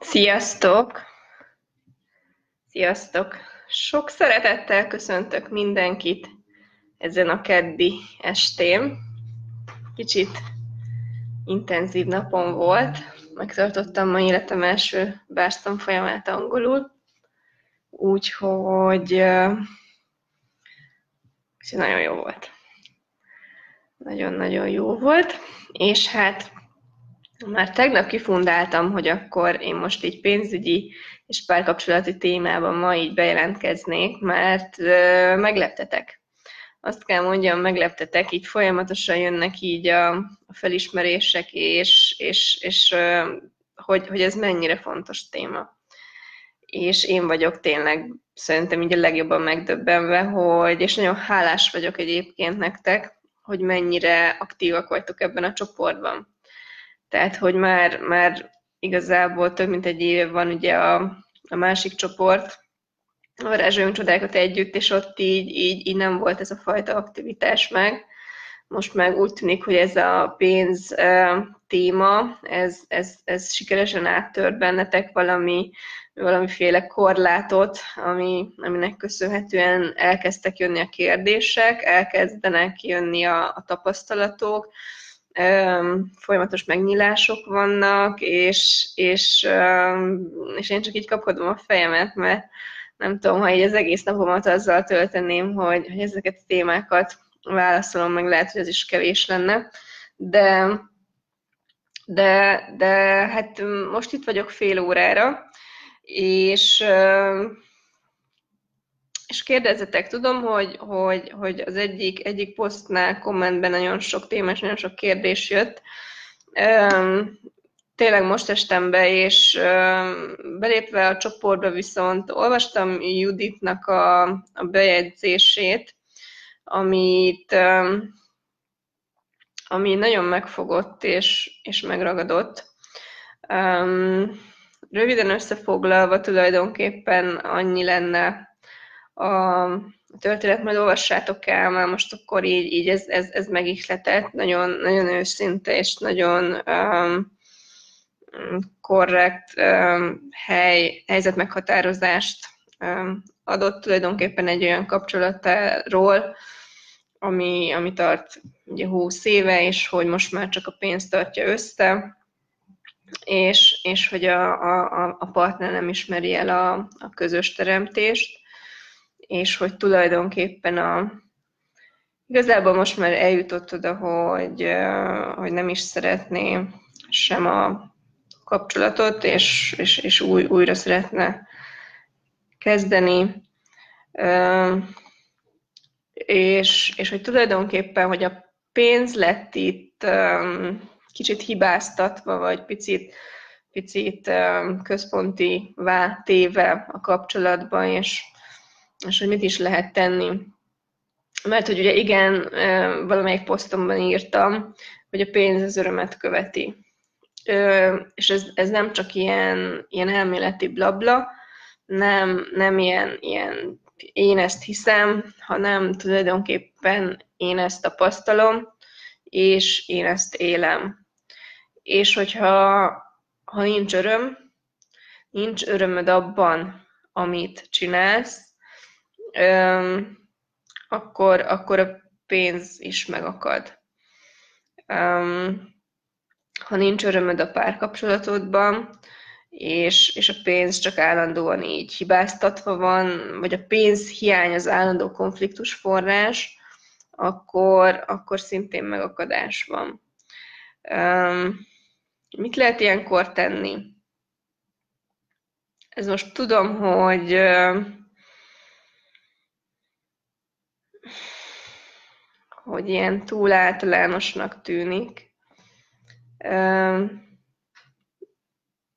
Sziasztok! Sziasztok! Sok szeretettel köszöntök mindenkit ezen a keddi estén. Kicsit intenzív napom volt. Megtartottam ma életem első bárstam folyamát angolul. Úgyhogy nagyon jó volt. Nagyon-nagyon jó volt. És hát már tegnap kifundáltam, hogy akkor én most így pénzügyi és párkapcsolati témában ma így bejelentkeznék, mert ö, megleptetek. Azt kell mondjam, megleptetek, így folyamatosan jönnek így a, a felismerések, és, és, és hogy, hogy ez mennyire fontos téma. És én vagyok tényleg szerintem így a legjobban megdöbbenve, hogy, és nagyon hálás vagyok egyébként nektek, hogy mennyire aktívak vagytok ebben a csoportban tehát, hogy már, már igazából több mint egy év van ugye a, a másik csoport, a varázsoljunk csodákat együtt, és ott így, így, így nem volt ez a fajta aktivitás meg. Most meg úgy tűnik, hogy ez a pénz uh, téma, ez, ez, ez sikeresen áttört bennetek valami, valamiféle korlátot, ami, aminek köszönhetően elkezdtek jönni a kérdések, elkezdenek jönni a, a tapasztalatok, folyamatos megnyílások vannak, és, és, és én csak így kapkodom a fejemet, mert nem tudom, ha így az egész napomat azzal tölteném, hogy, hogy ezeket a témákat válaszolom, meg lehet, hogy ez is kevés lenne, de, de, de hát most itt vagyok fél órára, és és kérdezzetek, tudom, hogy, hogy, hogy az egyik, egyik posztnál, kommentben nagyon sok téma és nagyon sok kérdés jött. Tényleg most estem be, és belépve a csoportba viszont olvastam Juditnak a, a bejegyzését, amit, ami nagyon megfogott és, és megragadott. Röviden összefoglalva tulajdonképpen annyi lenne a történet, majd olvassátok el, mert most akkor így, így ez, ez, ez megihletett, nagyon, nagyon őszinte és nagyon um, korrekt um, hely, helyzet meghatározást um, adott tulajdonképpen egy olyan kapcsolatáról, ami, ami tart ugye 20 éve, és hogy most már csak a pénzt tartja össze, és, és hogy a, a, a partner nem ismeri el a, a közös teremtést, és hogy tulajdonképpen a, igazából most már eljutott oda, hogy, hogy nem is szeretné sem a kapcsolatot, és, és, és új, újra szeretne kezdeni. És, és hogy tulajdonképpen, hogy a pénz lett itt kicsit hibáztatva, vagy picit, picit központi téve a kapcsolatban, és és hogy mit is lehet tenni. Mert hogy ugye igen, valamelyik posztomban írtam, hogy a pénz az örömet követi. És ez, ez nem csak ilyen, ilyen elméleti blabla, nem, nem ilyen, ilyen én ezt hiszem, hanem tulajdonképpen én ezt tapasztalom, és én ezt élem. És hogyha ha nincs öröm, nincs örömöd abban, amit csinálsz, akkor, akkor a pénz is megakad. Ha nincs örömöd a párkapcsolatodban, és, és a pénz csak állandóan így hibáztatva van, vagy a pénz hiány az állandó konfliktus forrás, akkor, akkor szintén megakadás van. mit lehet ilyenkor tenni? Ez most tudom, hogy hogy ilyen túl általánosnak tűnik.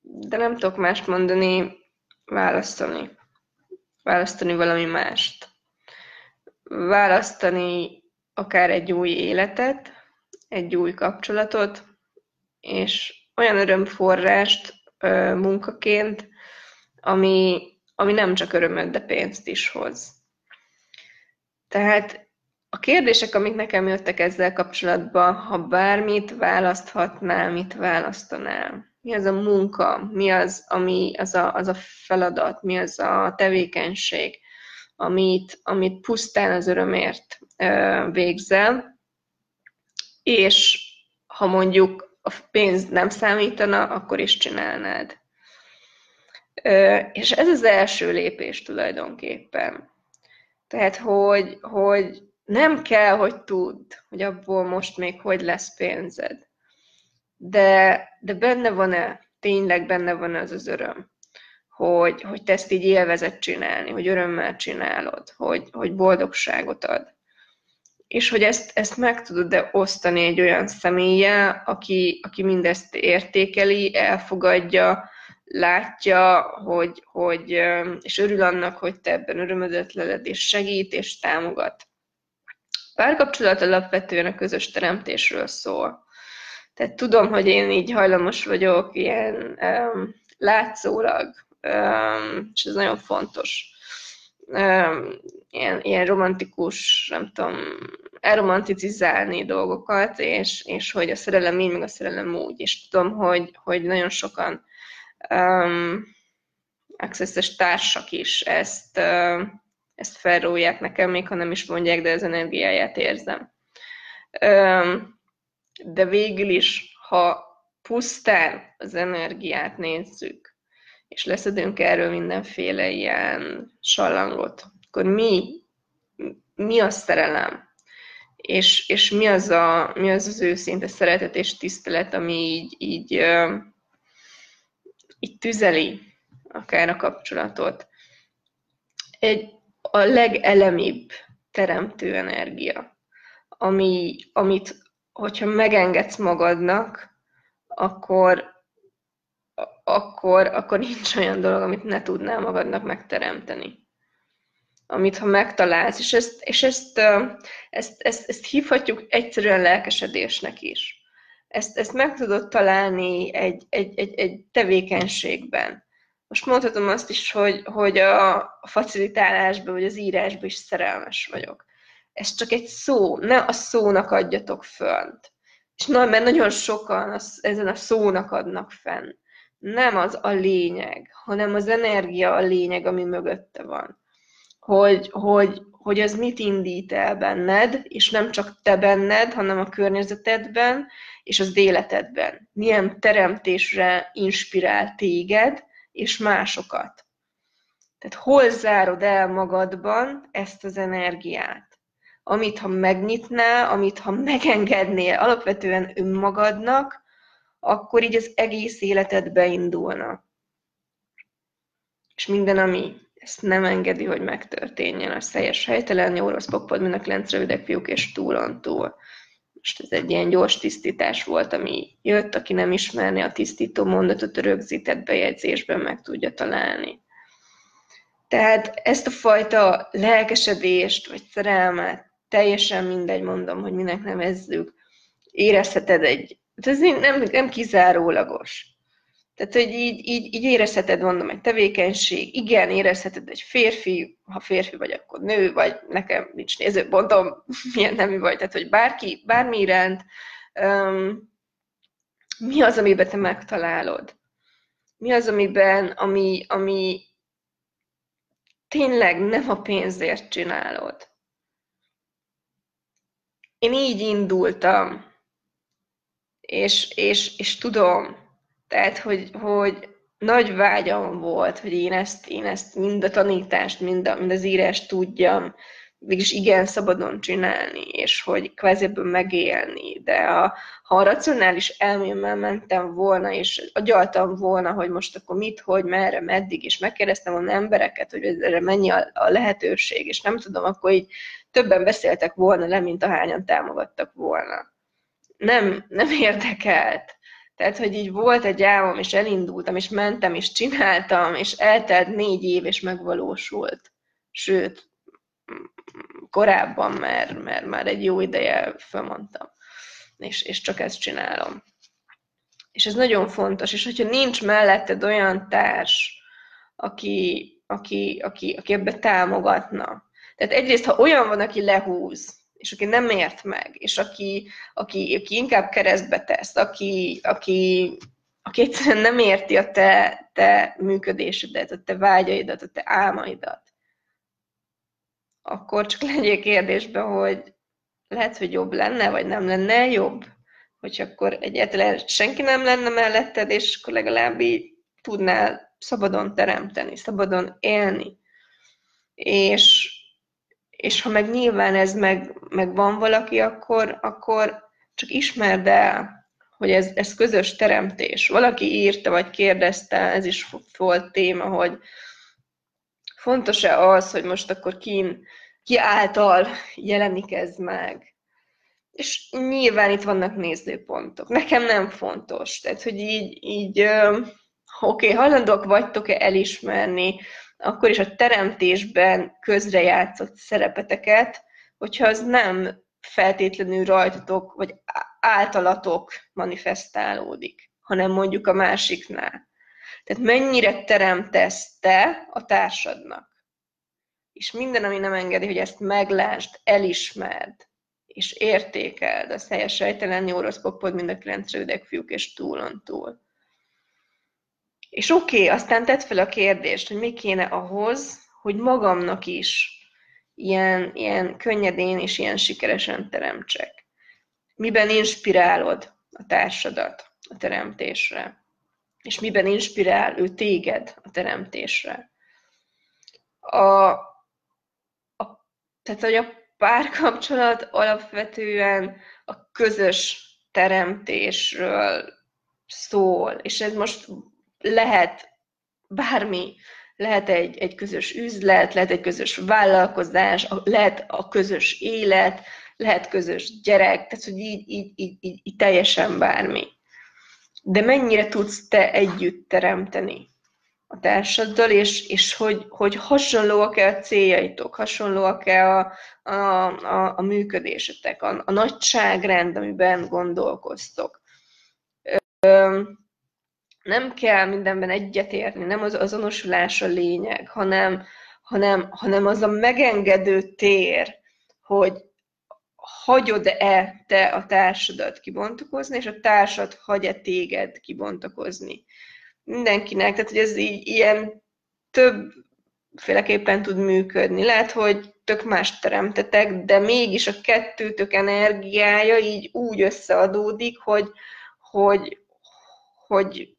De nem tudok mást mondani, választani. Választani valami mást. Választani akár egy új életet, egy új kapcsolatot, és olyan örömforrást munkaként, ami, ami nem csak örömöt, de pénzt is hoz. Tehát a kérdések, amik nekem jöttek ezzel kapcsolatban, ha bármit választhatnál, mit választanál? mi az a munka, mi az, ami az a, az a feladat, mi az a tevékenység, amit, amit pusztán az örömért végzel, és ha mondjuk a pénz nem számítana, akkor is csinálnád. És ez az első lépés tulajdonképpen. Tehát, hogy, hogy nem kell, hogy tudd, hogy abból most még hogy lesz pénzed. De, de benne van-e, tényleg benne van az az öröm, hogy, hogy te ezt így élvezet csinálni, hogy örömmel csinálod, hogy, hogy boldogságot ad. És hogy ezt, ezt meg tudod-e osztani egy olyan személye, aki, aki mindezt értékeli, elfogadja, látja, hogy, hogy, és örül annak, hogy te ebben örömödött leled, és segít, és támogat. Párkapcsolat alapvetően a közös teremtésről szól. Tehát tudom, hogy én így hajlamos vagyok ilyen um, látszólag, um, és ez nagyon fontos, um, ilyen, ilyen romantikus, nem tudom, elromanticizálni dolgokat, és, és hogy a szerelem így, meg a szerelem úgy. És tudom, hogy, hogy nagyon sokan um, access társak is ezt, uh, ezt felrólják nekem, még ha nem is mondják, de az energiáját érzem. De végül is, ha pusztán az energiát nézzük, és leszedünk erről mindenféle ilyen sallangot, akkor mi, mi a szerelem? És, és mi, az a, mi az az őszinte szeretet és tisztelet, ami így, így így tüzeli akár a kapcsolatot. Egy a legelemibb teremtő energia, ami, amit, hogyha megengedsz magadnak, akkor, akkor, akkor nincs olyan dolog, amit ne tudnál magadnak megteremteni. Amit ha megtalálsz, és ezt, és ezt, ezt, ezt, ezt hívhatjuk egyszerűen lelkesedésnek is ezt, ezt meg tudod találni egy, egy, egy, egy tevékenységben. Most mondhatom azt is, hogy, hogy a facilitálásban vagy az írásban is szerelmes vagyok. Ez csak egy szó, ne a szónak adjatok fönt. És na, mert nagyon sokan az, ezen a szónak adnak fenn. Nem az a lényeg, hanem az energia a lényeg, ami mögötte van. Hogy, hogy, hogy az mit indít el benned, és nem csak te benned, hanem a környezetedben, és az életedben. Milyen teremtésre inspirál téged, és másokat. Tehát hol zárod el magadban ezt az energiát? Amit ha megnyitnál, amit ha megengednél alapvetően önmagadnak, akkor így az egész életed beindulna. És minden, ami ezt nem engedi, hogy megtörténjen, az teljes helytelen, jó, rossz, pokpod, mind a kilenc rövidek fiúk és túlon túl. Most ez egy ilyen gyors tisztítás volt, ami jött, aki nem ismerné a tisztító mondatot, a rögzített bejegyzésben meg tudja találni. Tehát ezt a fajta lelkesedést, vagy szerelmet, teljesen mindegy, mondom, hogy minek nevezzük, érezheted egy, ez nem, nem kizárólagos. Tehát, hogy így, így, így érezheted, mondom, egy tevékenység, igen, érezheted egy férfi, ha férfi vagy, akkor nő, vagy nekem nincs nézőpontom, milyen nemű vagy, tehát, hogy bárki, bármi iránt, um, mi az, amiben te megtalálod? Mi az, amiben, ami, ami tényleg nem a pénzért csinálod? Én így indultam, és, és, és tudom, tehát, hogy, hogy nagy vágyam volt, hogy én ezt, én ezt mind a tanítást, mind, a, mind az írást tudjam, mégis igen szabadon csinálni, és hogy kvázi ebből megélni. De a, ha a racionális elmémmel mentem volna, és agyaltam volna, hogy most akkor mit, hogy, merre, meddig, és megkérdeztem volna embereket, hogy erre mennyi a, a lehetőség, és nem tudom, akkor így többen beszéltek volna le, mint ahányan támogattak volna. Nem, nem érdekelt. Tehát, hogy így volt egy álmom, és elindultam, és mentem, és csináltam, és eltelt négy év, és megvalósult. Sőt, korábban, mert, mert már egy jó ideje fölmondtam, és, és csak ezt csinálom. És ez nagyon fontos, és hogyha nincs melletted olyan társ, aki, aki, aki, aki ebbe támogatna. Tehát egyrészt, ha olyan van, aki lehúz, és aki nem ért meg, és aki, aki, aki inkább keresztbe tesz, aki, aki, aki egyszerűen nem érti a te, te működésedet, a te vágyaidat, a te álmaidat, akkor csak legyél kérdésbe, hogy lehet, hogy jobb lenne, vagy nem lenne jobb, hogy akkor egyetlen senki nem lenne melletted, és akkor legalább így tudnál szabadon teremteni, szabadon élni. És, és ha meg nyilván ez meg, meg van valaki, akkor, akkor csak ismerd el, hogy ez, ez közös teremtés. Valaki írta, vagy kérdezte, ez is volt téma, hogy fontos-e az, hogy most akkor ki, ki által jelenik ez meg. És nyilván itt vannak nézőpontok. Nekem nem fontos. Tehát, hogy így, így oké, okay, hajlandók vagytok-e elismerni akkor is a teremtésben közrejátszott szerepeteket, hogyha az nem feltétlenül rajtatok, vagy általatok manifestálódik, hanem mondjuk a másiknál. Tehát mennyire teremtesz te a társadnak. És minden, ami nem engedi, hogy ezt meglásd, elismerd, és értékeld, az helyes sejtelen orosz popod, mind a kilenc rövidek fiúk és túlon túl. És oké, okay, aztán tedd fel a kérdést, hogy mi kéne ahhoz, hogy magamnak is ilyen, ilyen könnyedén és ilyen sikeresen teremtsek. Miben inspirálod a társadat a teremtésre? És miben inspirál ő téged a teremtésre? A, a, tehát, hogy a párkapcsolat alapvetően a közös teremtésről szól, és ez most lehet bármi, lehet egy, egy közös üzlet, lehet egy közös vállalkozás, lehet a közös élet, lehet közös gyerek, tehát hogy így, így, így, így, így teljesen bármi. De mennyire tudsz te együtt teremteni a társaddal, és, és hogy, hogy hasonlóak-e a céljaitok, hasonlóak-e a, a, a, a működésetek, a, a nagyságrend, amiben gondolkoztok. Ö, nem kell mindenben egyetérni, nem az azonosulás a lényeg, hanem, hanem, hanem az a megengedő tér, hogy hagyod-e te a társadat kibontakozni, és a társad hagy-e téged kibontakozni. Mindenkinek, tehát hogy ez így ilyen többféleképpen tud működni. Lehet, hogy tök más teremtetek, de mégis a kettőtök energiája így úgy összeadódik, hogy, hogy, hogy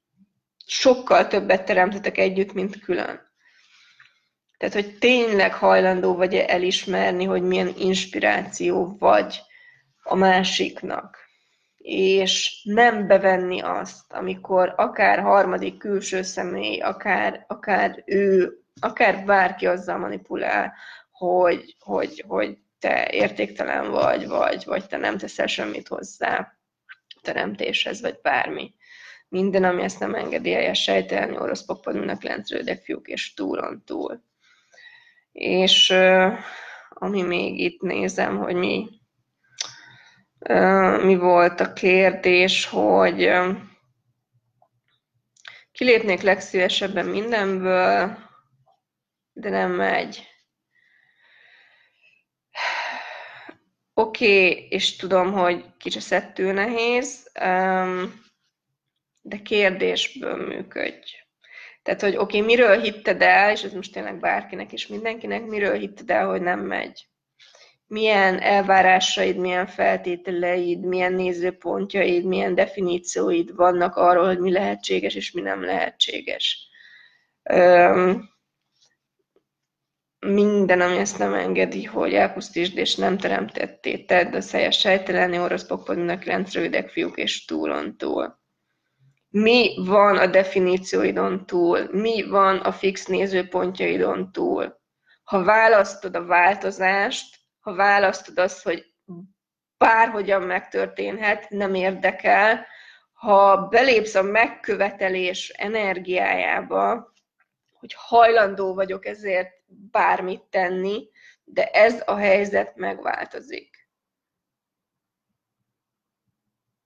sokkal többet teremtetek együtt, mint külön. Tehát, hogy tényleg hajlandó vagy -e elismerni, hogy milyen inspiráció vagy a másiknak. És nem bevenni azt, amikor akár harmadik külső személy, akár, akár ő, akár bárki azzal manipulál, hogy, hogy, hogy te értéktelen vagy, vagy, vagy te nem teszel semmit hozzá teremtéshez, vagy bármi minden, ami ezt nem engedi el, sejtelni, orosz papadnak lentrődek fiúk és túlon túl. És ami még itt nézem, hogy mi, mi volt a kérdés, hogy kilépnék legszívesebben mindenből, de nem megy. Oké, okay, és tudom, hogy kicsit szettül nehéz. Um, de kérdésből működj. Tehát, hogy oké, okay, miről hitted el, és ez most tényleg bárkinek és mindenkinek, miről hitted el, hogy nem megy. Milyen elvárásaid, milyen feltételeid, milyen nézőpontjaid, milyen definícióid vannak arról, hogy mi lehetséges és mi nem lehetséges. Üm, minden, ami ezt nem engedi, hogy elpusztítsd és nem teremtetté, tedd a szejes sejteleni orosz pokpodnak rendszerűdek fiúk és túlon túl mi van a definícióidon túl, mi van a fix nézőpontjaidon túl. Ha választod a változást, ha választod azt, hogy bárhogyan megtörténhet, nem érdekel, ha belépsz a megkövetelés energiájába, hogy hajlandó vagyok ezért bármit tenni, de ez a helyzet megváltozik.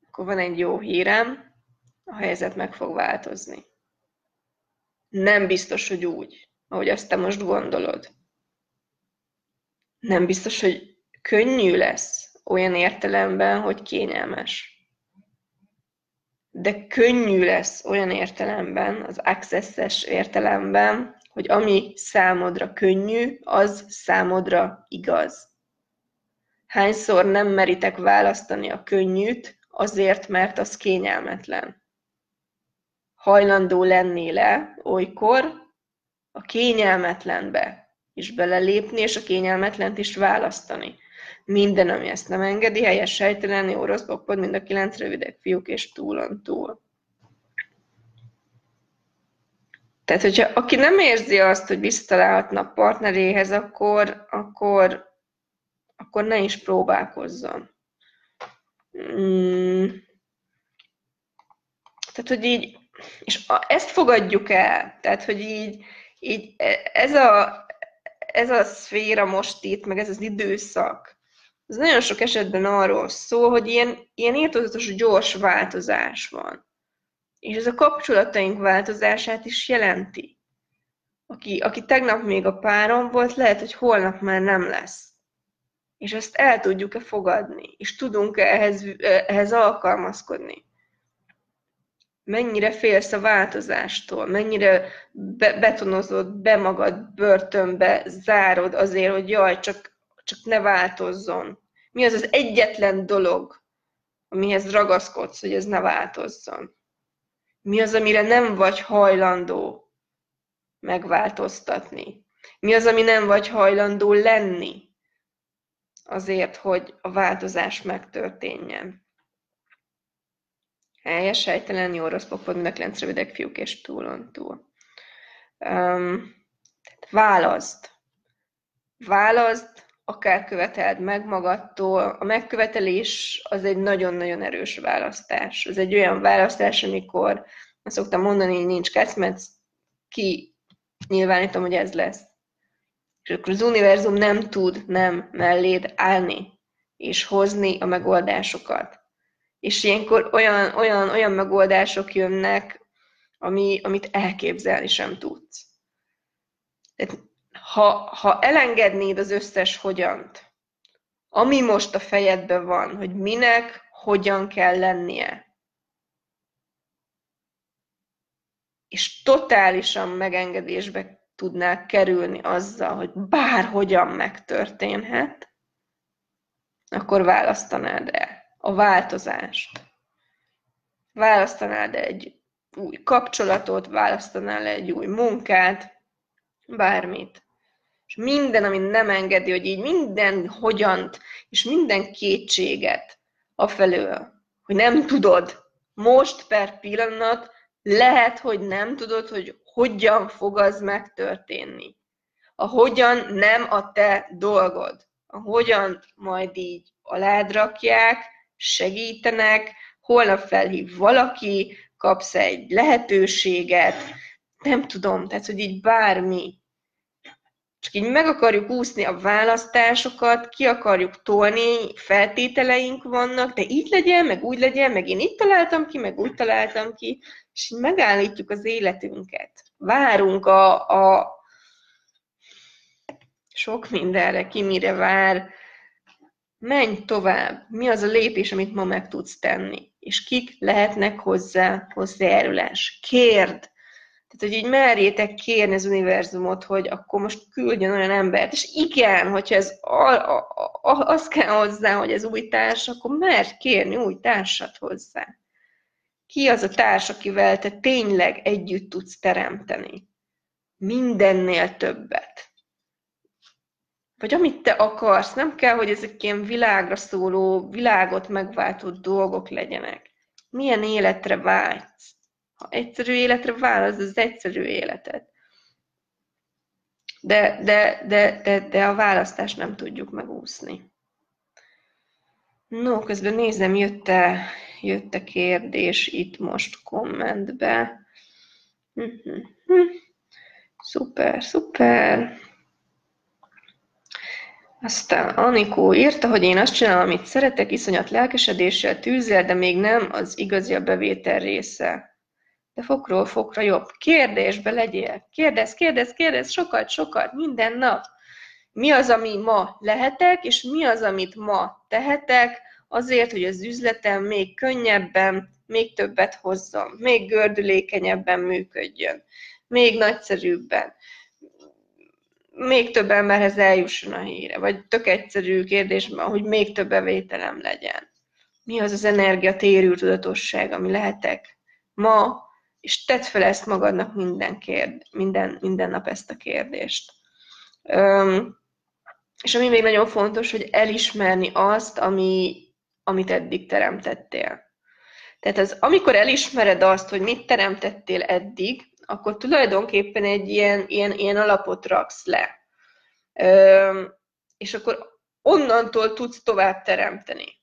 Akkor van egy jó hírem, a helyzet meg fog változni. Nem biztos, hogy úgy, ahogy azt te most gondolod. Nem biztos, hogy könnyű lesz olyan értelemben, hogy kényelmes. de könnyű lesz olyan értelemben, az access értelemben, hogy ami számodra könnyű, az számodra igaz. Hányszor nem meritek választani a könnyűt, azért, mert az kényelmetlen. Hajlandó lennél-e olykor a kényelmetlenbe is belelépni, és a kényelmetlent is választani. Minden, ami ezt nem engedi, helyes, sejtelen, jó, rossz, bokpod, mind a kilenc rövidek fiúk, és túlon túl. Tehát, hogyha aki nem érzi azt, hogy visszatalálhatna a partneréhez, akkor, akkor, akkor ne is próbálkozzon. Mm. Tehát, hogy így, és ezt fogadjuk el, tehát, hogy így, így ez a, ez a szféra most itt, meg ez az időszak, ez nagyon sok esetben arról szól, hogy ilyen, ilyen írtózatos, gyors változás van. És ez a kapcsolataink változását is jelenti. Aki, aki tegnap még a párom volt, lehet, hogy holnap már nem lesz. És ezt el tudjuk-e fogadni, és tudunk-e ehhez, ehhez alkalmazkodni mennyire félsz a változástól, mennyire be, betonozod be magad börtönbe, zárod azért, hogy jaj, csak, csak ne változzon. Mi az az egyetlen dolog, amihez ragaszkodsz, hogy ez ne változzon? Mi az, amire nem vagy hajlandó megváltoztatni? Mi az, ami nem vagy hajlandó lenni azért, hogy a változás megtörténjen? Helyes, helytelen, jó, rossz, popod, mind rövidek, fiúk és túlon túl. Um, válaszd. Válaszd, akár követeld meg magadtól. A megkövetelés az egy nagyon-nagyon erős választás. Ez egy olyan választás, amikor azt szoktam mondani, hogy nincs kecmet, ki nyilvánítom, hogy ez lesz. És akkor az univerzum nem tud nem melléd állni, és hozni a megoldásokat és ilyenkor olyan, olyan, olyan megoldások jönnek, ami, amit elképzelni sem tudsz. Tehát, ha, ha elengednéd az összes hogyant, ami most a fejedben van, hogy minek, hogyan kell lennie, és totálisan megengedésbe tudnál kerülni azzal, hogy bárhogyan megtörténhet, akkor választanád el a változást. Választanál egy új kapcsolatot, választanál egy új munkát, bármit. És minden, ami nem engedi, hogy így minden hogyant, és minden kétséget afelől, hogy nem tudod, most per pillanat, lehet, hogy nem tudod, hogy hogyan fog az megtörténni. A hogyan nem a te dolgod. A hogyan majd így alád rakják, segítenek, holnap felhív valaki, kapsz egy lehetőséget, nem tudom, tehát, hogy így bármi. Csak így meg akarjuk úszni a választásokat, ki akarjuk tolni, feltételeink vannak, de így legyen, meg úgy legyen, meg én itt találtam ki, meg úgy találtam ki, és így megállítjuk az életünket. Várunk a, a sok mindenre, ki mire vár, menj tovább, mi az a lépés, amit ma meg tudsz tenni, és kik lehetnek hozzá hozzájárulás. Kérd! Tehát, hogy így merjétek kérni az univerzumot, hogy akkor most küldjön olyan embert. És igen, hogyha ez a, a, a, az kell hozzá, hogy ez új társ, akkor mert kérni új társat hozzá. Ki az a társ, akivel te tényleg együtt tudsz teremteni? Mindennél többet vagy amit te akarsz. Nem kell, hogy ezek ilyen világra szóló, világot megváltó dolgok legyenek. Milyen életre vágysz? Ha egyszerű életre válasz, az egyszerű életet. De, de, de, de, de a választást nem tudjuk megúszni. No, közben nézem, jött-e, jött-e kérdés itt most kommentbe. Mhm. Szuper, szuper. Aztán Anikó írta, hogy én azt csinálom, amit szeretek, iszonyat lelkesedéssel, tűzzel, de még nem az igazi a bevétel része. De fokról fokra jobb. Kérdésbe legyél. Kérdez, kérdez, kérdez, sokat, sokat, minden nap. Mi az, ami ma lehetek, és mi az, amit ma tehetek, azért, hogy az üzletem még könnyebben, még többet hozzon, még gördülékenyebben működjön, még nagyszerűbben, még több emberhez eljusson a híre, vagy tök egyszerű kérdésben, hogy még több bevételem legyen. Mi az az energia térű tudatosság, ami lehetek ma, és tedd fel ezt magadnak minden, kérd, minden, minden nap ezt a kérdést. Üm, és ami még nagyon fontos, hogy elismerni azt, ami, amit eddig teremtettél. Tehát az, amikor elismered azt, hogy mit teremtettél eddig, akkor tulajdonképpen egy ilyen, ilyen, ilyen alapot raksz le. Ö, és akkor onnantól tudsz tovább teremteni.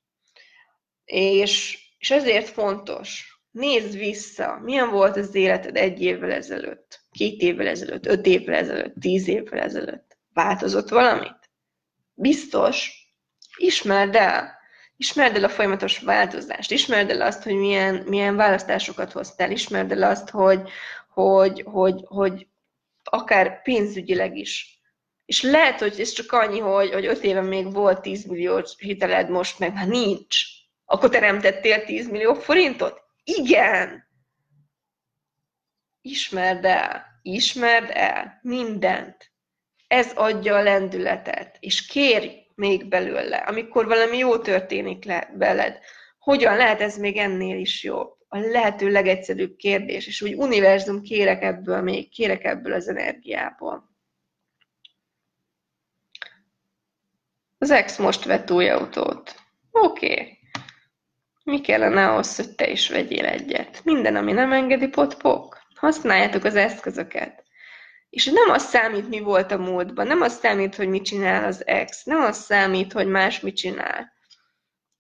És, és ezért fontos, nézd vissza, milyen volt az életed egy évvel ezelőtt, két évvel ezelőtt, öt évvel ezelőtt, tíz évvel ezelőtt. Változott valamit? Biztos. Ismerd el. Ismerd el a folyamatos változást. Ismerd el azt, hogy milyen, milyen választásokat hoztál. Ismerd el azt, hogy, hogy, hogy, hogy akár pénzügyileg is. És lehet, hogy ez csak annyi, hogy, hogy öt éve még volt 10 millió hiteled, most meg már nincs. Akkor teremtettél 10 millió forintot? Igen! Ismerd el, ismerd el mindent. Ez adja a lendületet, és kérj még belőle, amikor valami jó történik le beled. Hogyan lehet ez még ennél is jobb? A lehető legegyszerűbb kérdés, és úgy univerzum kérek ebből még, kérek ebből az energiából. Az ex most vett új autót. Oké. Okay. Mi kellene ahhoz, hogy te is vegyél egyet? Minden, ami nem engedi, potpok. Használjátok az eszközöket. És nem az számít, mi volt a múltban, nem az számít, hogy mit csinál az ex, nem az számít, hogy más mit csinál.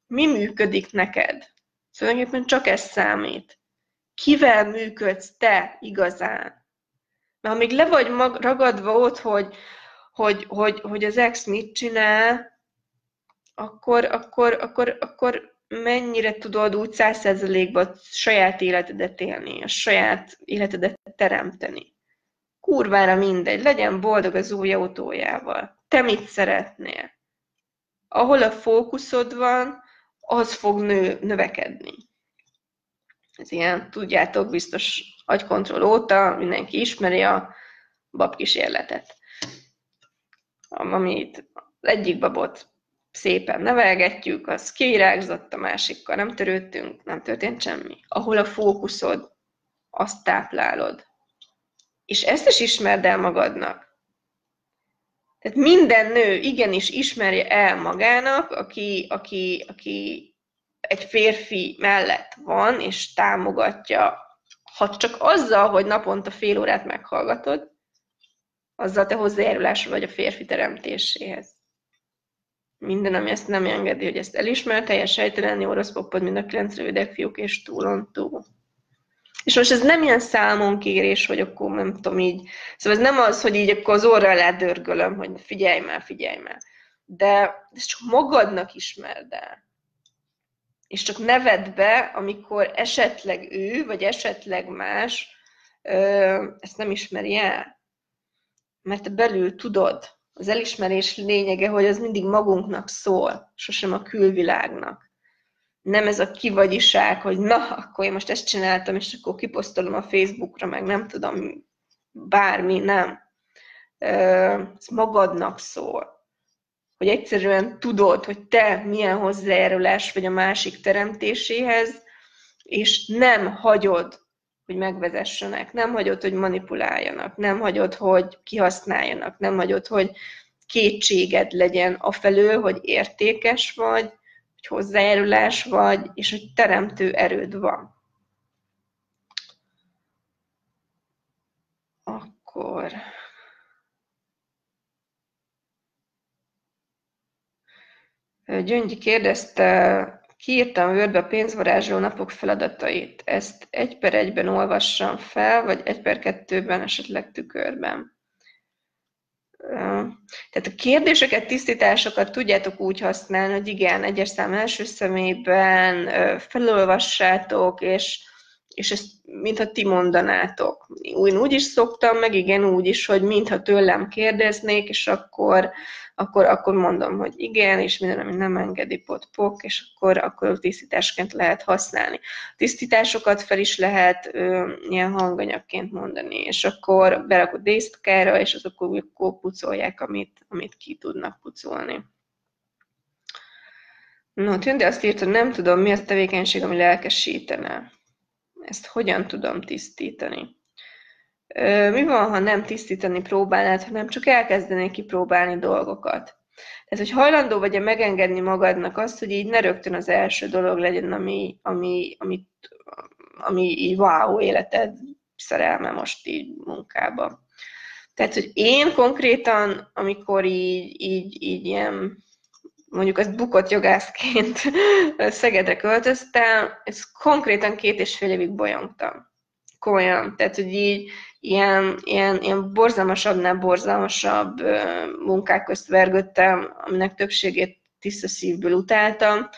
Mi működik neked? Tulajdonképpen csak ez számít. Kivel működsz te igazán? Mert ha még le vagy mag, ragadva ott, hogy, hogy, hogy, hogy az ex mit csinál, akkor, akkor, akkor, akkor mennyire tudod úgy százszerzelékban saját életedet élni, a saját életedet teremteni. Kurvára mindegy, legyen boldog az új autójával. Te mit szeretnél? Ahol a fókuszod van, az fog nő, növekedni. Ez ilyen, tudjátok, biztos agykontroll óta mindenki ismeri a babkísérletet. Amit az egyik babot szépen nevelgetjük, az kivirágzott, a másikkal nem törődtünk, nem történt semmi. Ahol a fókuszod, azt táplálod. És ezt is ismerd el magadnak. Tehát minden nő igenis ismerje el magának, aki, aki, aki egy férfi mellett van, és támogatja, ha csak azzal, hogy naponta fél órát meghallgatod, azzal te hozzájárulás vagy a férfi teremtéséhez minden, ami ezt nem engedi, hogy ezt elismer, teljes sejtelenni orosz popod, mind a kilenc rövidek fiúk és túlon túl. És most ez nem ilyen számonkérés, hogy akkor nem tudom így, szóval ez nem az, hogy így akkor az orra alá hogy figyelj már, figyelj már. De ezt csak magadnak ismerd el. És csak neved be, amikor esetleg ő, vagy esetleg más ezt nem ismeri el. Mert te belül tudod, az elismerés lényege, hogy az mindig magunknak szól, sosem a külvilágnak. Nem ez a kivagyiság, hogy na, akkor én most ezt csináltam, és akkor kiposztolom a Facebookra, meg nem tudom, bármi, nem. Ez magadnak szól. Hogy egyszerűen tudod, hogy te milyen hozzájárulás vagy a másik teremtéséhez, és nem hagyod, hogy megvezessenek, nem hagyod, hogy manipuláljanak, nem hagyod, hogy kihasználjanak, nem hagyod, hogy kétséged legyen afelől, hogy értékes vagy, hogy hozzájárulás vagy, és hogy teremtő erőd van. Akkor... Gyöngyi kérdezte, Kiírtam Wordbe a pénzvarázsló napok feladatait. Ezt egy per egyben olvassam fel, vagy egy per kettőben, esetleg tükörben. Tehát a kérdéseket, tisztításokat tudjátok úgy használni, hogy igen, egyes szám első személyben felolvassátok, és, és ezt mintha ti mondanátok. Én úgy is szoktam, meg igen, úgy is, hogy mintha tőlem kérdeznék, és akkor, akkor, akkor mondom, hogy igen, és minden, ami nem engedi pot és akkor, akkor tisztításként lehet használni. Tisztításokat fel is lehet ö, ilyen hanganyagként mondani, és akkor berakod désztkára, és azok akkor pucolják, amit, amit ki tudnak pucolni. No, Tünde azt írta, nem tudom, mi az tevékenység, ami lelkesítene. Ezt hogyan tudom tisztítani? Mi van, ha nem tisztítani próbálnád, hanem csak elkezdenék kipróbálni dolgokat? Tehát, hogy hajlandó vagy-e megengedni magadnak azt, hogy így ne rögtön az első dolog legyen, ami, ami, ami, ami így wow, életed szerelme most így munkában. Tehát, hogy én konkrétan, amikor így, így, így ilyen mondjuk az bukott jogászként Szegedre költöztem, ez konkrétan két és fél évig bolyongtam. Komolyan. Tehát, hogy így ilyen, ilyen, ilyen borzalmasabbnál borzalmasabb munkák közt vergődtem, aminek többségét tiszta szívből utáltam,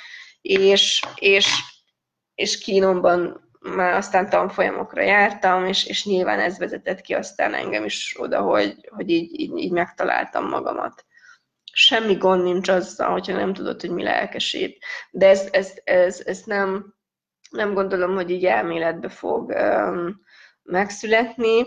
és, és, és kínomban már aztán tanfolyamokra jártam, és, és nyilván ez vezetett ki aztán engem is oda, hogy, hogy így, így, így megtaláltam magamat semmi gond nincs azzal, hogyha nem tudod, hogy mi lelkesít. De ez, ez, ez, ez nem, nem gondolom, hogy így elméletbe fog um, megszületni.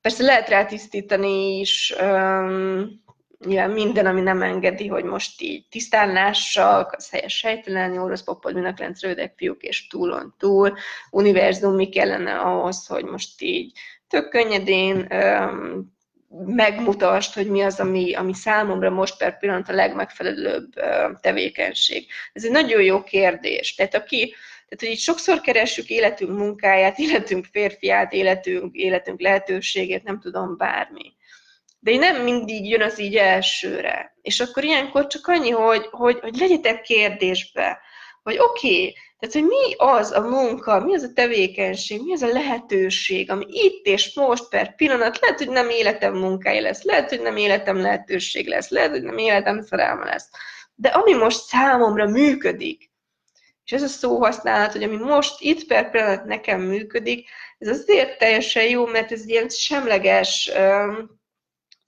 Persze lehet rá tisztítani is, um, nyilván minden, ami nem engedi, hogy most így tisztán lássak, az helyes helytelen, orosz popod, mindenkilenc rövidek fiúk és túlon túl, univerzum, mi kellene ahhoz, hogy most így tök könnyedén um, megmutasd, hogy mi az, ami, ami számomra most per pillanat a legmegfelelőbb tevékenység. Ez egy nagyon jó kérdés. Tehát aki, tehát, hogy itt sokszor keressük életünk munkáját, életünk férfiát, életünk, életünk lehetőségét, nem tudom, bármi. De nem mindig jön az így elsőre. És akkor ilyenkor csak annyi, hogy, hogy, hogy legyetek kérdésbe, hogy oké, okay, tehát, hogy mi az a munka, mi az a tevékenység, mi az a lehetőség, ami itt és most per pillanat, lehet, hogy nem életem munkája lesz, lehet, hogy nem életem lehetőség lesz, lehet, hogy nem életem szerelme lesz. De ami most számomra működik, és ez a szó használat, hogy ami most itt per pillanat nekem működik, ez azért teljesen jó, mert ez egy ilyen semleges,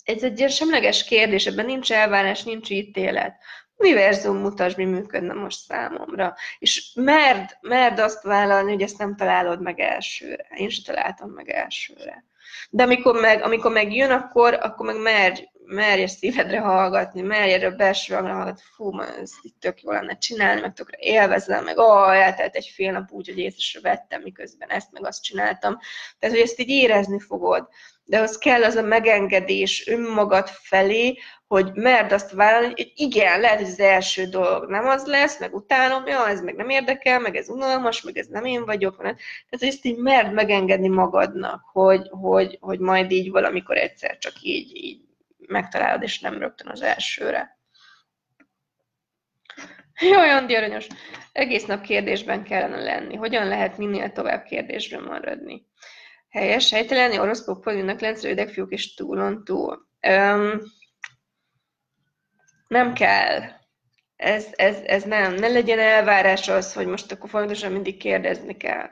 ez egy ilyen semleges kérdés, ebben nincs elvárás, nincs ítélet univerzum mutasd, mi működne most számomra. És merd, merd azt vállalni, hogy ezt nem találod meg elsőre. Én sem találtam meg elsőre. De amikor meg, amikor meg jön, akkor, akkor meg merj, merj szívedre hallgatni, merj erre a belső hallgatni, fú, ez itt tök jó lenne csinálni, meg tökre élvezem, meg ó, eltelt egy fél nap úgy, hogy észre vettem, miközben ezt meg azt csináltam. Tehát, hogy ezt így érezni fogod. De az kell az a megengedés önmagad felé, hogy merd azt vállalni, hogy igen, lehet, hogy az első dolog nem az lesz, meg utálom, ja, ez meg nem érdekel, meg ez unalmas, meg ez nem én vagyok. Tehát, hogy ezt így merd megengedni magadnak, hogy, hogy, hogy majd így valamikor egyszer csak így, így megtalálod, és nem rögtön az elsőre. Jó, Andi aranyos. Egész nap kérdésben kellene lenni. Hogyan lehet minél tovább kérdésben maradni? Helyes, helytelen, orosz popolűnek lenc, rövidek fiúk és túlon túl. Um, nem kell. Ez, ez, ez nem. Ne legyen elvárás az, hogy most akkor fontosan mindig kérdezni kell.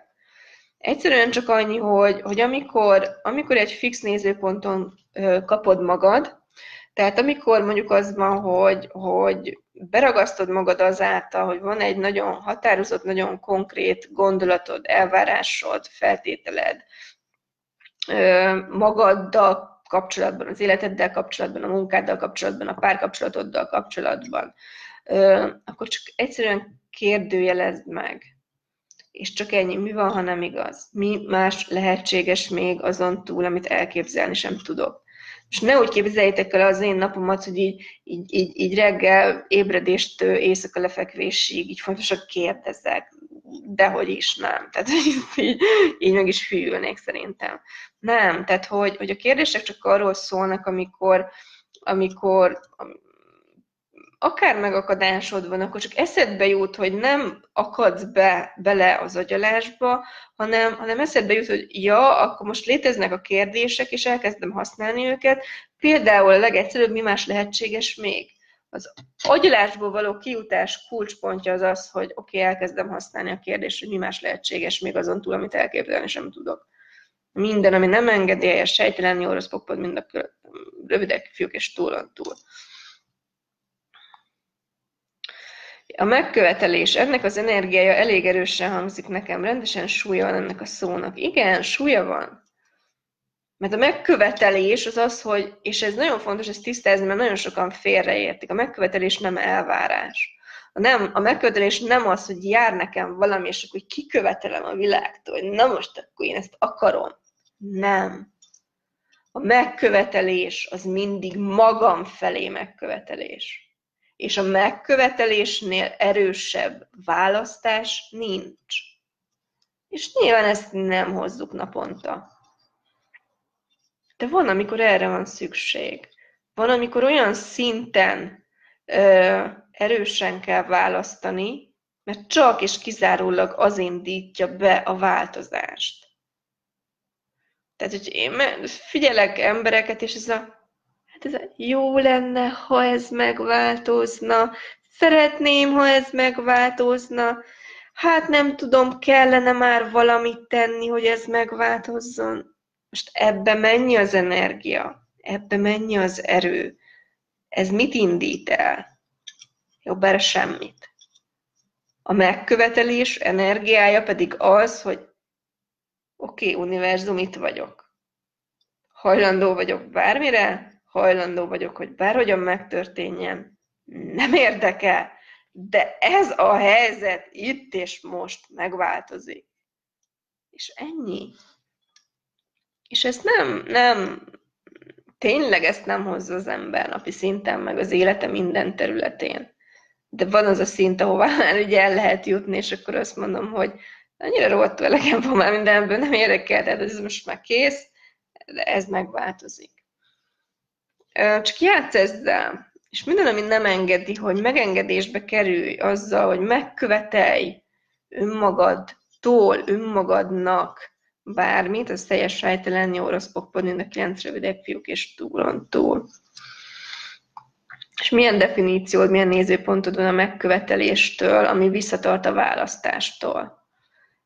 Egyszerűen csak annyi, hogy, hogy amikor, amikor egy fix nézőponton kapod magad, tehát amikor mondjuk az van, hogy, hogy beragasztod magad azáltal, hogy van egy nagyon határozott, nagyon konkrét gondolatod, elvárásod, feltételed, magaddal kapcsolatban, az életeddel kapcsolatban, a munkáddal kapcsolatban, a párkapcsolatoddal kapcsolatban, akkor csak egyszerűen kérdőjelezd meg. És csak ennyi, mi van, ha nem igaz? Mi más lehetséges még azon túl, amit elképzelni sem tudok? És ne úgy képzeljétek el az én napomat, hogy így, így, így, így reggel ébredéstől éjszaka lefekvésig így fontosan kérdezek, dehogy is nem. Tehát így, így meg is hűlnék szerintem. Nem, tehát hogy, hogy a kérdések csak arról szólnak, amikor, amikor akár megakadásod van, akkor csak eszedbe jut, hogy nem akadsz be bele az agyalásba, hanem, hanem eszedbe jut, hogy ja, akkor most léteznek a kérdések, és elkezdem használni őket. Például a legegyszerűbb, mi más lehetséges még? Az agyalásból való kiutás kulcspontja az az, hogy oké, okay, elkezdem használni a kérdést, hogy mi más lehetséges még azon túl, amit elképzelni sem tudok. Minden, ami nem engedélyes, sejtelen, jó, rossz mind a rövidek, fiúk és túlon túl. A megkövetelés, ennek az energiája elég erősen hangzik nekem, rendesen súlya van ennek a szónak. Igen, súlya van. Mert a megkövetelés az az, hogy, és ez nagyon fontos ezt tisztázni, mert nagyon sokan félreértik, a megkövetelés nem elvárás. A, nem, a megkövetelés nem az, hogy jár nekem valami, és akkor kikövetelem a világtól, hogy na most akkor én ezt akarom. Nem. A megkövetelés az mindig magam felé megkövetelés. És a megkövetelésnél erősebb választás nincs. És nyilván ezt nem hozzuk naponta. De van, amikor erre van szükség. Van, amikor olyan szinten ö, erősen kell választani, mert csak és kizárólag az indítja be a változást. Tehát, hogy én figyelek embereket, és ez a, hát ez jó lenne, ha ez megváltozna, szeretném, ha ez megváltozna, hát nem tudom, kellene már valamit tenni, hogy ez megváltozzon. Most ebbe mennyi az energia? Ebbe mennyi az erő? Ez mit indít el? Jobb erre semmit. A megkövetelés energiája pedig az, hogy oké, okay, univerzum, itt vagyok. Hajlandó vagyok bármire, hajlandó vagyok, hogy bárhogyan megtörténjen. Nem érdekel, de ez a helyzet itt és most megváltozik. És ennyi. És ezt nem, nem, tényleg ezt nem hozza az ember napi szinten, meg az élete minden területén. De van az a szint, ahová már ugye el lehet jutni, és akkor azt mondom, hogy annyira rohadtul elegem van már mindenből, nem érdekel, tehát ez most már kész, de ez megváltozik. Csak játsz ezzel, és minden, ami nem engedi, hogy megengedésbe kerülj azzal, hogy megkövetelj önmagadtól, önmagadnak bármit, az teljes sejtelen, jó rossz pokpon, a kilenc rövidebb fiúk és túlon túl. És milyen definíciód, milyen nézőpontod van a megköveteléstől, ami visszatart a választástól?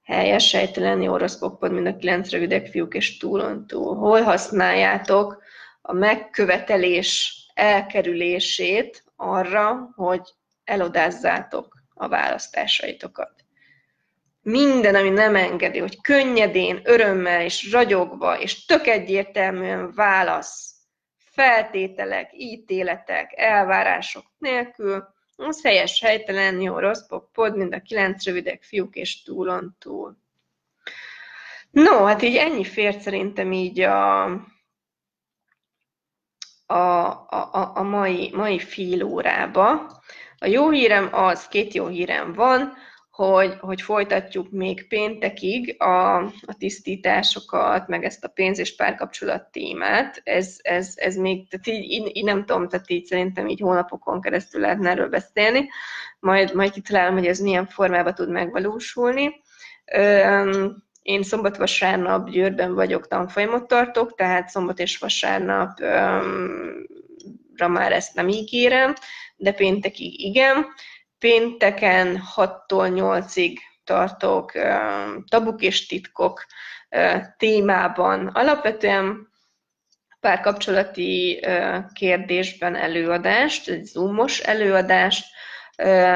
Helyes, sejtelen, jó rossz pokpon, mind a kilenc rövidek fiúk és túlon túl. Hol használjátok a megkövetelés elkerülését arra, hogy elodázzátok a választásaitokat? minden, ami nem engedi, hogy könnyedén, örömmel és ragyogva és tök egyértelműen válasz feltételek, ítéletek, elvárások nélkül, az helyes, helytelen, jó, rossz, pop, pod, mind a kilenc rövidek fiúk és túlon túl. No, hát így ennyi fért szerintem így a, a, a, a mai, mai fél órába. A jó hírem az, két jó hírem van, hogy, hogy folytatjuk még péntekig a, a tisztításokat, meg ezt a pénz és párkapcsolat témát. Ez, ez, ez még, tehát így, így, így, nem tudom, tehát így szerintem így hónapokon keresztül lehetne erről beszélni. Majd, majd kitalálom, hogy ez milyen formában tud megvalósulni. Én szombat-vasárnap Győrben vagyok, tanfolyamot tartok, tehát szombat és vasárnapra már ezt nem ígérem, de péntekig igen pénteken 6-tól 8-ig tartok tabuk és titkok témában. Alapvetően párkapcsolati kérdésben előadást, egy zoomos előadást,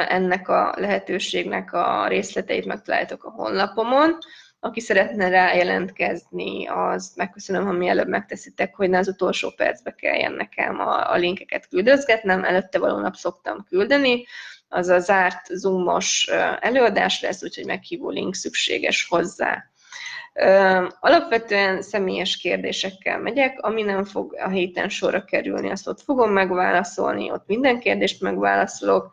ennek a lehetőségnek a részleteit megtaláltok a honlapomon. Aki szeretne rá jelentkezni, az megköszönöm, ha mielőbb megteszitek, hogy ne az utolsó percbe kelljen nekem a, a linkeket küldözgetnem, előtte való nap szoktam küldeni, az a zárt zoomos előadás lesz, úgyhogy meghívó link szükséges hozzá. Alapvetően személyes kérdésekkel megyek, ami nem fog a héten sorra kerülni, azt ott fogom megválaszolni, ott minden kérdést megválaszolok.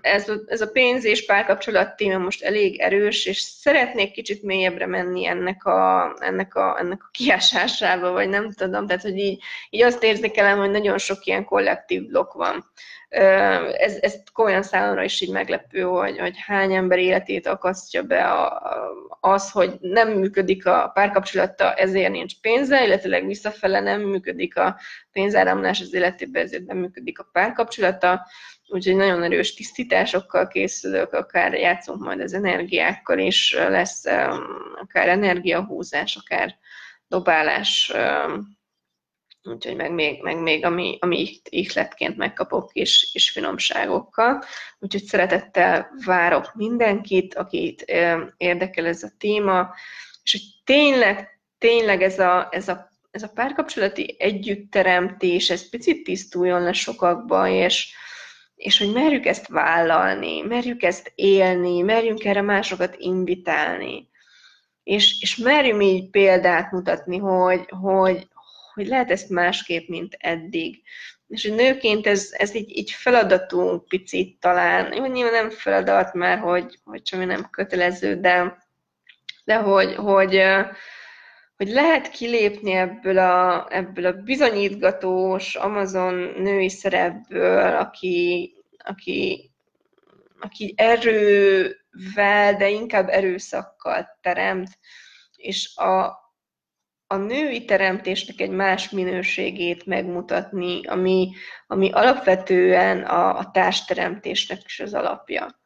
Ez, ez a pénz és párkapcsolat téma most elég erős, és szeretnék kicsit mélyebbre menni ennek a, ennek a, ennek a kiásásába, vagy nem tudom, tehát hogy így, így azt érzékelem, hogy nagyon sok ilyen kollektív blokk van. Ez, ez komolyan számomra is így meglepő, hogy, hogy hány ember életét akasztja be a, az, hogy nem működik a párkapcsolata, ezért nincs pénze, illetve visszafele nem működik a pénzáramlás az életében, ezért nem működik a párkapcsolata úgyhogy nagyon erős tisztításokkal készülök, akár játszunk majd az energiákkal is, lesz akár energiahúzás, akár dobálás, úgyhogy meg még, meg még ami, ami ihletként megkapok is, is finomságokkal. Úgyhogy szeretettel várok mindenkit, akit érdekel ez a téma, és hogy tényleg, tényleg ez a, ez a ez a párkapcsolati együttteremtés, ez picit tisztuljon le sokakba, és, és hogy merjük ezt vállalni, merjük ezt élni, merjünk erre másokat invitálni, és, és merjünk így példát mutatni, hogy, hogy, hogy lehet ezt másképp, mint eddig. És hogy nőként ez, ez így, így feladatunk picit talán, jó, nyilván nem feladat, mert hogy, hogy semmi nem kötelező, de, de hogy, hogy, hogy lehet kilépni ebből a, ebből a bizonyítgatós Amazon női szerepből, aki, aki, aki erővel, de inkább erőszakkal teremt, és a, a női teremtésnek egy más minőségét megmutatni, ami, ami alapvetően a, a társteremtésnek is az alapja.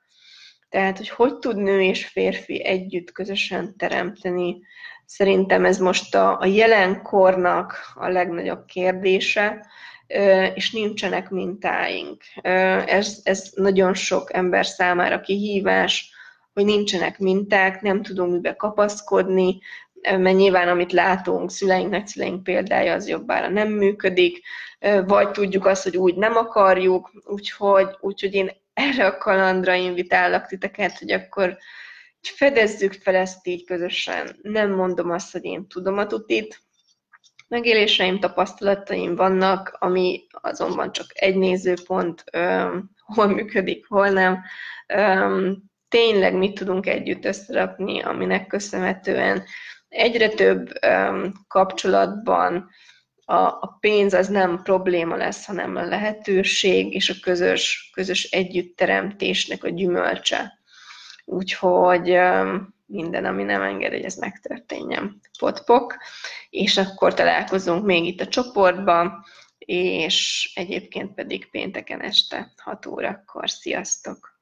Tehát, hogy hogy tud nő és férfi együtt közösen teremteni, Szerintem ez most a, a jelenkornak a legnagyobb kérdése, és nincsenek mintáink. Ez, ez nagyon sok ember számára kihívás, hogy nincsenek minták, nem tudunk mibe kapaszkodni, mert nyilván amit látunk, szüleink, nagyszüleink példája az jobbára nem működik, vagy tudjuk azt, hogy úgy nem akarjuk, úgyhogy, úgyhogy én erre a kalandra invitálok titeket, hogy akkor fedezzük fel ezt így közösen. Nem mondom azt, hogy én tudom a tutit, megéléseim, tapasztalataim vannak, ami azonban csak egy nézőpont, hol működik, hol nem. tényleg mit tudunk együtt összerakni, aminek köszönhetően egyre több kapcsolatban a, a pénz az nem probléma lesz, hanem a lehetőség és a közös, közös együttteremtésnek a gyümölcse. Úgyhogy minden, ami nem enged, hogy ez megtörténjen. Potpok, és akkor találkozunk még itt a csoportban, és egyébként pedig pénteken este 6 órakor. Sziasztok!